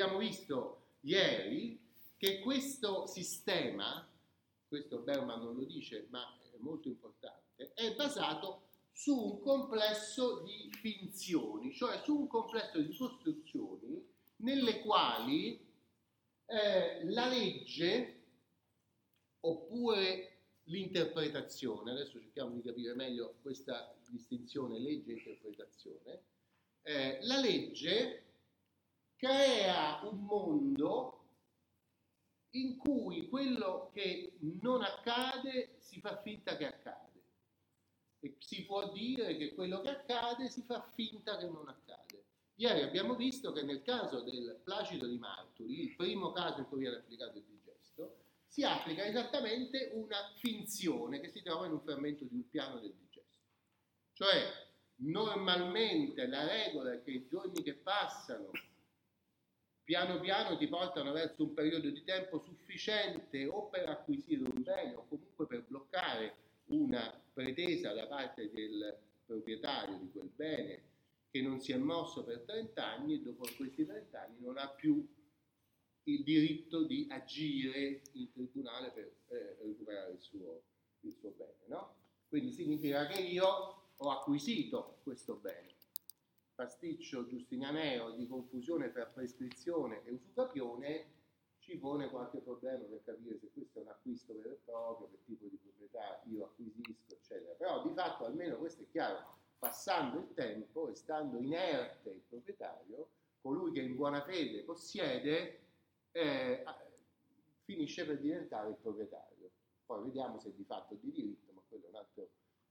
Abbiamo visto ieri che questo sistema, questo Berman non lo dice, ma è molto importante, è basato su un complesso di finzioni, cioè su un complesso di costruzioni nelle quali eh, la legge oppure l'interpretazione, adesso cerchiamo di capire meglio questa distinzione legge-interpretazione, eh, la legge crea un mondo in cui quello che non accade si fa finta che accade. E si può dire che quello che accade si fa finta che non accade. Ieri abbiamo visto che nel caso del placido di Marturi, il primo caso in cui viene applicato il digesto, si applica esattamente una finzione che si trova in un frammento di un piano del digesto. Cioè, normalmente la regola è che i giorni che passano piano piano ti portano verso un periodo di tempo sufficiente o per acquisire un bene o comunque per bloccare una pretesa da parte del proprietario di quel bene che non si è mosso per 30 anni e dopo questi 30 anni non ha più il diritto di agire in tribunale per eh, recuperare il suo, il suo bene. No? Quindi significa che io ho acquisito questo bene pasticcio giustinianeo di confusione tra prescrizione e usucapione ci pone qualche problema per capire se questo è un acquisto vero e proprio, che tipo di proprietà io acquisisco, eccetera. Però di fatto almeno questo è chiaro, passando il tempo e stando inerte il proprietario, colui che in buona fede possiede, eh, finisce per diventare il proprietario. Poi vediamo se di fatto è di diritto, ma quello è un altro,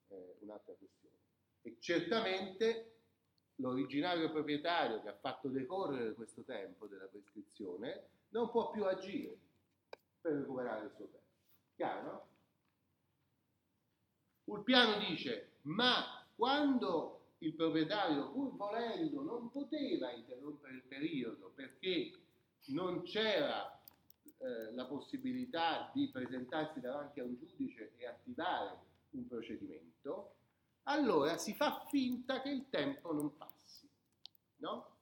eh, un'altra questione. E certamente l'originario proprietario che ha fatto decorrere questo tempo della prescrizione non può più agire per recuperare il suo tempo. Chiaro? Ulpiano dice, ma quando il proprietario, pur volendo, non poteva interrompere il periodo perché non c'era eh, la possibilità di presentarsi davanti a un giudice e attivare un procedimento, allora si fa finta che il tempo non passi, no?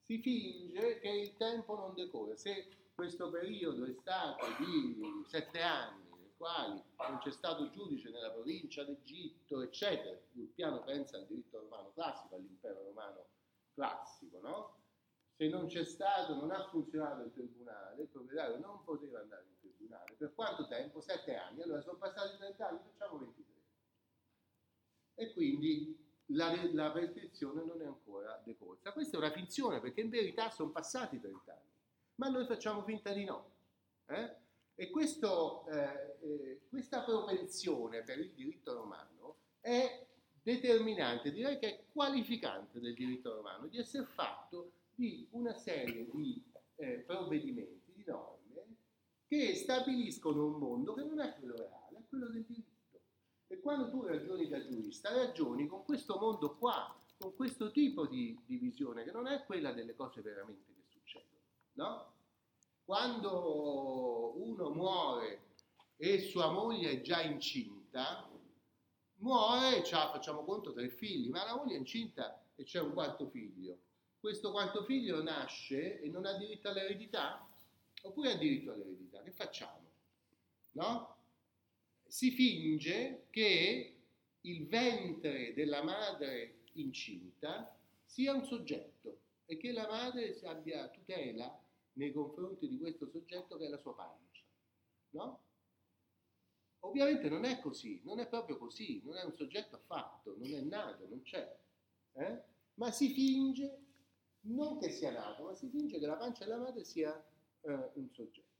Si finge che il tempo non decorre. Se questo periodo è stato di sette anni, nei quali non c'è stato giudice nella provincia d'Egitto, eccetera, il piano pensa al diritto romano classico, all'impero romano classico, no? Se non c'è stato, non ha funzionato il tribunale, il proprietario non poteva andare in tribunale. Per quanto tempo? Sette anni. Allora sono passati 30 anni, facciamo 23 e quindi la, la prescrizione non è ancora decorsa. Questa è una finzione perché in verità sono passati 30 anni, ma noi facciamo finta di no. Eh? E questo, eh, eh, questa propensione per il diritto romano è determinante, direi che è qualificante del diritto romano, di essere fatto di una serie di eh, provvedimenti, di norme, che stabiliscono un mondo che non è quello reale, è quello del diritto. E quando tu ragioni da giurista, ragioni con questo mondo qua, con questo tipo di, di visione, che non è quella delle cose veramente che succedono, no? Quando uno muore e sua moglie è già incinta, muore, facciamo conto, tre figli, ma la moglie è incinta e c'è un quarto figlio. Questo quarto figlio nasce e non ha diritto all'eredità? Oppure ha diritto all'eredità? Che facciamo? No? Si finge che il ventre della madre incinta sia un soggetto e che la madre abbia tutela nei confronti di questo soggetto che è la sua pancia. No? Ovviamente non è così, non è proprio così, non è un soggetto affatto, non è nato, non c'è. Eh? Ma si finge, non che sia nato, ma si finge che la pancia della madre sia eh, un soggetto.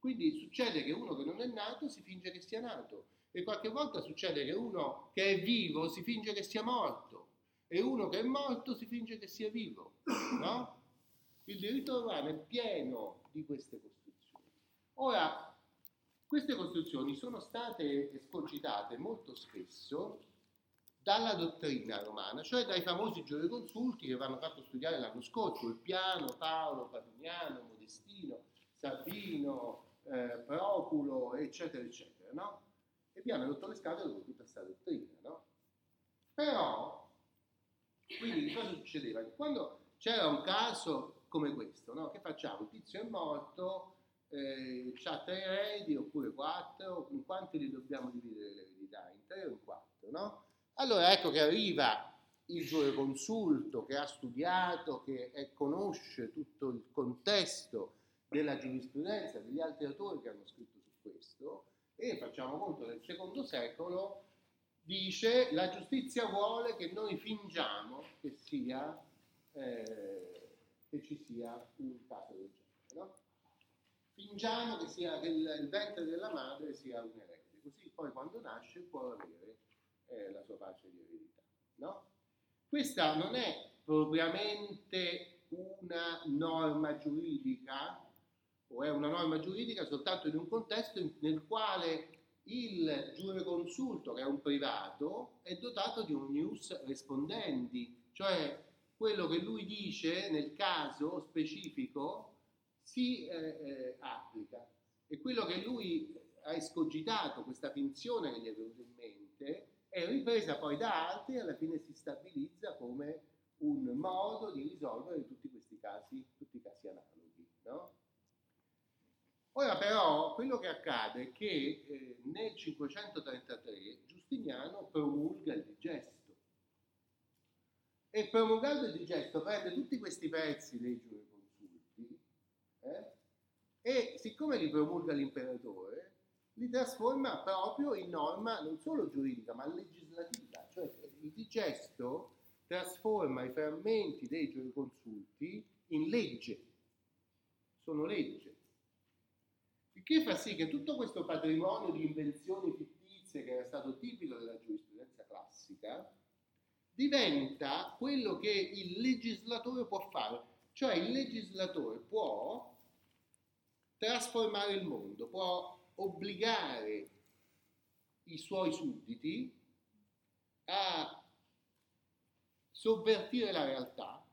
Quindi succede che uno che non è nato si finge che sia nato e qualche volta succede che uno che è vivo si finge che sia morto e uno che è morto si finge che sia vivo, no? Il diritto romano è pieno di queste costruzioni. Ora, queste costruzioni sono state escogitate molto spesso dalla dottrina romana, cioè dai famosi giureconsulti che vanno fatto studiare l'anno scorso, il piano, Paolo, Pavignano, Modestino, Sabino, eh, Proculo, eccetera, eccetera, no? E vi hanno rotto le scatole con tutta questa dottrina, no? Però, quindi cosa succedeva? Quando c'era un caso come questo, no? Che facciamo? Il tizio è morto, eh, ha tre eredi oppure quattro, in quanti li dobbiamo dividere l'eredità? In tre o in quattro, no? Allora ecco che arriva il giureconsulto che ha studiato, che è, conosce tutto il contesto della giurisprudenza, degli altri autori che hanno scritto su questo, e facciamo conto del secondo secolo, dice la giustizia vuole che noi fingiamo che, sia, eh, che ci sia un caso del genere. No? Fingiamo che, sia, che il, il, ventre della madre sia un erede, così poi quando nasce può avere eh, la sua pace di eredità. No? Questa non è propriamente una norma giuridica, o è una norma giuridica soltanto in un contesto nel quale il giureconsulto, che è un privato, è dotato di un news rispondendi, cioè quello che lui dice nel caso specifico si eh, eh, applica. E quello che lui ha escogitato, questa finzione che gli è venuta in mente, è ripresa poi da altri e alla fine si stabilizza come un modo di risolvere tutti questi casi analoghi. No? Ora però quello che accade è che eh, nel 533 Giustiniano promulga il digesto. E promulgando il digesto prende tutti questi pezzi dei giureconsulti eh, e siccome li promulga l'imperatore li trasforma proprio in norma non solo giuridica ma legislativa, cioè il digesto trasforma i frammenti dei giureconsulti in legge, sono legge. Il che fa sì che tutto questo patrimonio di invenzioni fittizie che era stato tipico della giurisprudenza classica diventa quello che il legislatore può fare, cioè il legislatore può trasformare il mondo, può obbligare i suoi sudditi a sovvertire la realtà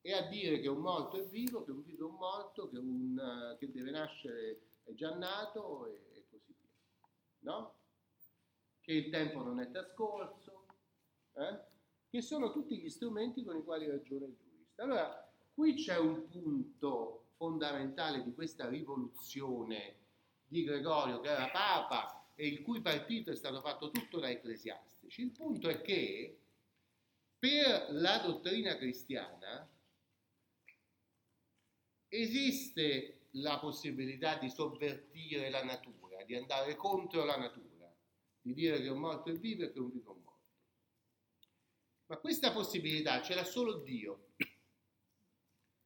e a dire che un morto è vivo, che un vivo è morto, che, un, che deve nascere è già nato e, e così via. No? Che il tempo non è trascorso, eh? che sono tutti gli strumenti con i quali ragiona il giurista. Allora, qui c'è un punto fondamentale di questa rivoluzione di Gregorio, che era Papa e il cui partito è stato fatto tutto da ecclesiastici. Il punto è che per la dottrina cristiana esiste la possibilità di sovvertire la natura, di andare contro la natura, di dire che un morto è vivo e che un vivo è morto. Ma questa possibilità ce l'ha solo Dio.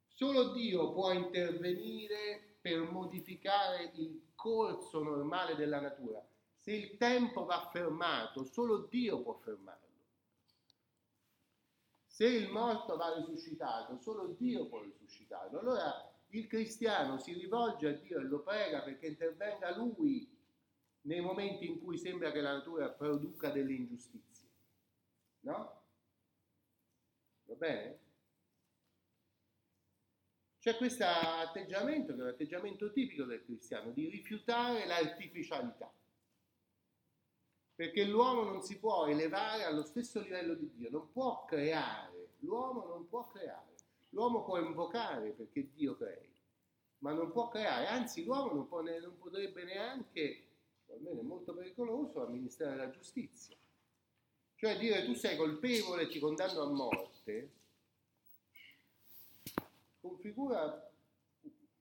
Solo Dio può intervenire per modificare il corso normale della natura. Se il tempo va fermato, solo Dio può fermarlo. Se il morto va risuscitato, solo Dio può risuscitarlo. Allora il cristiano si rivolge a Dio e lo prega perché intervenga Lui nei momenti in cui sembra che la natura produca delle ingiustizie. No? Va bene? C'è questo atteggiamento, che è un atteggiamento tipico del cristiano, di rifiutare l'artificialità. Perché l'uomo non si può elevare allo stesso livello di Dio, non può creare, l'uomo non può creare. L'uomo può invocare perché Dio crei, ma non può creare, anzi l'uomo non, può, non potrebbe neanche, almeno è molto pericoloso, amministrare la giustizia. Cioè dire tu sei colpevole e ti condanno a morte, configura,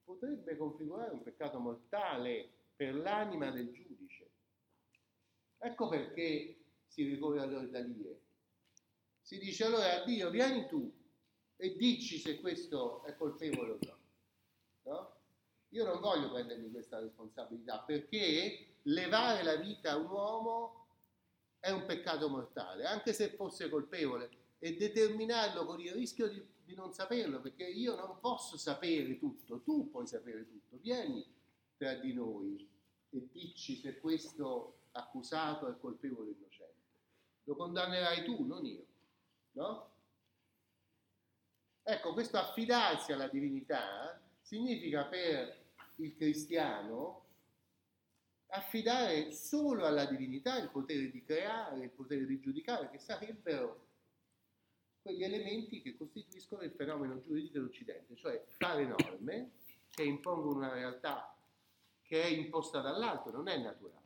potrebbe configurare un peccato mortale per l'anima del giudice. Ecco perché si ricorre all'ordalie. Si dice allora a Dio vieni tu e dici se questo è colpevole o no? Io non voglio prendermi questa responsabilità perché levare la vita a un uomo è un peccato mortale, anche se fosse colpevole, e determinarlo con il rischio di di non saperlo, perché io non posso sapere tutto, tu puoi sapere tutto. Vieni tra di noi e dici se questo accusato è colpevole o innocente. Lo condannerai tu, non io. No? Ecco, questo affidarsi alla divinità significa per il cristiano affidare solo alla divinità il potere di creare, il potere di giudicare, che sarebbero quegli elementi che costituiscono il fenomeno giuridico dell'Occidente, cioè fare norme che impongono una realtà che è imposta dall'alto, non è naturale,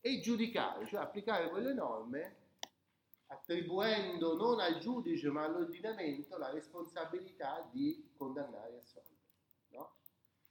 e giudicare, cioè applicare quelle norme attribuendo non al giudice ma all'ordinamento la responsabilità di condannare e assolvere.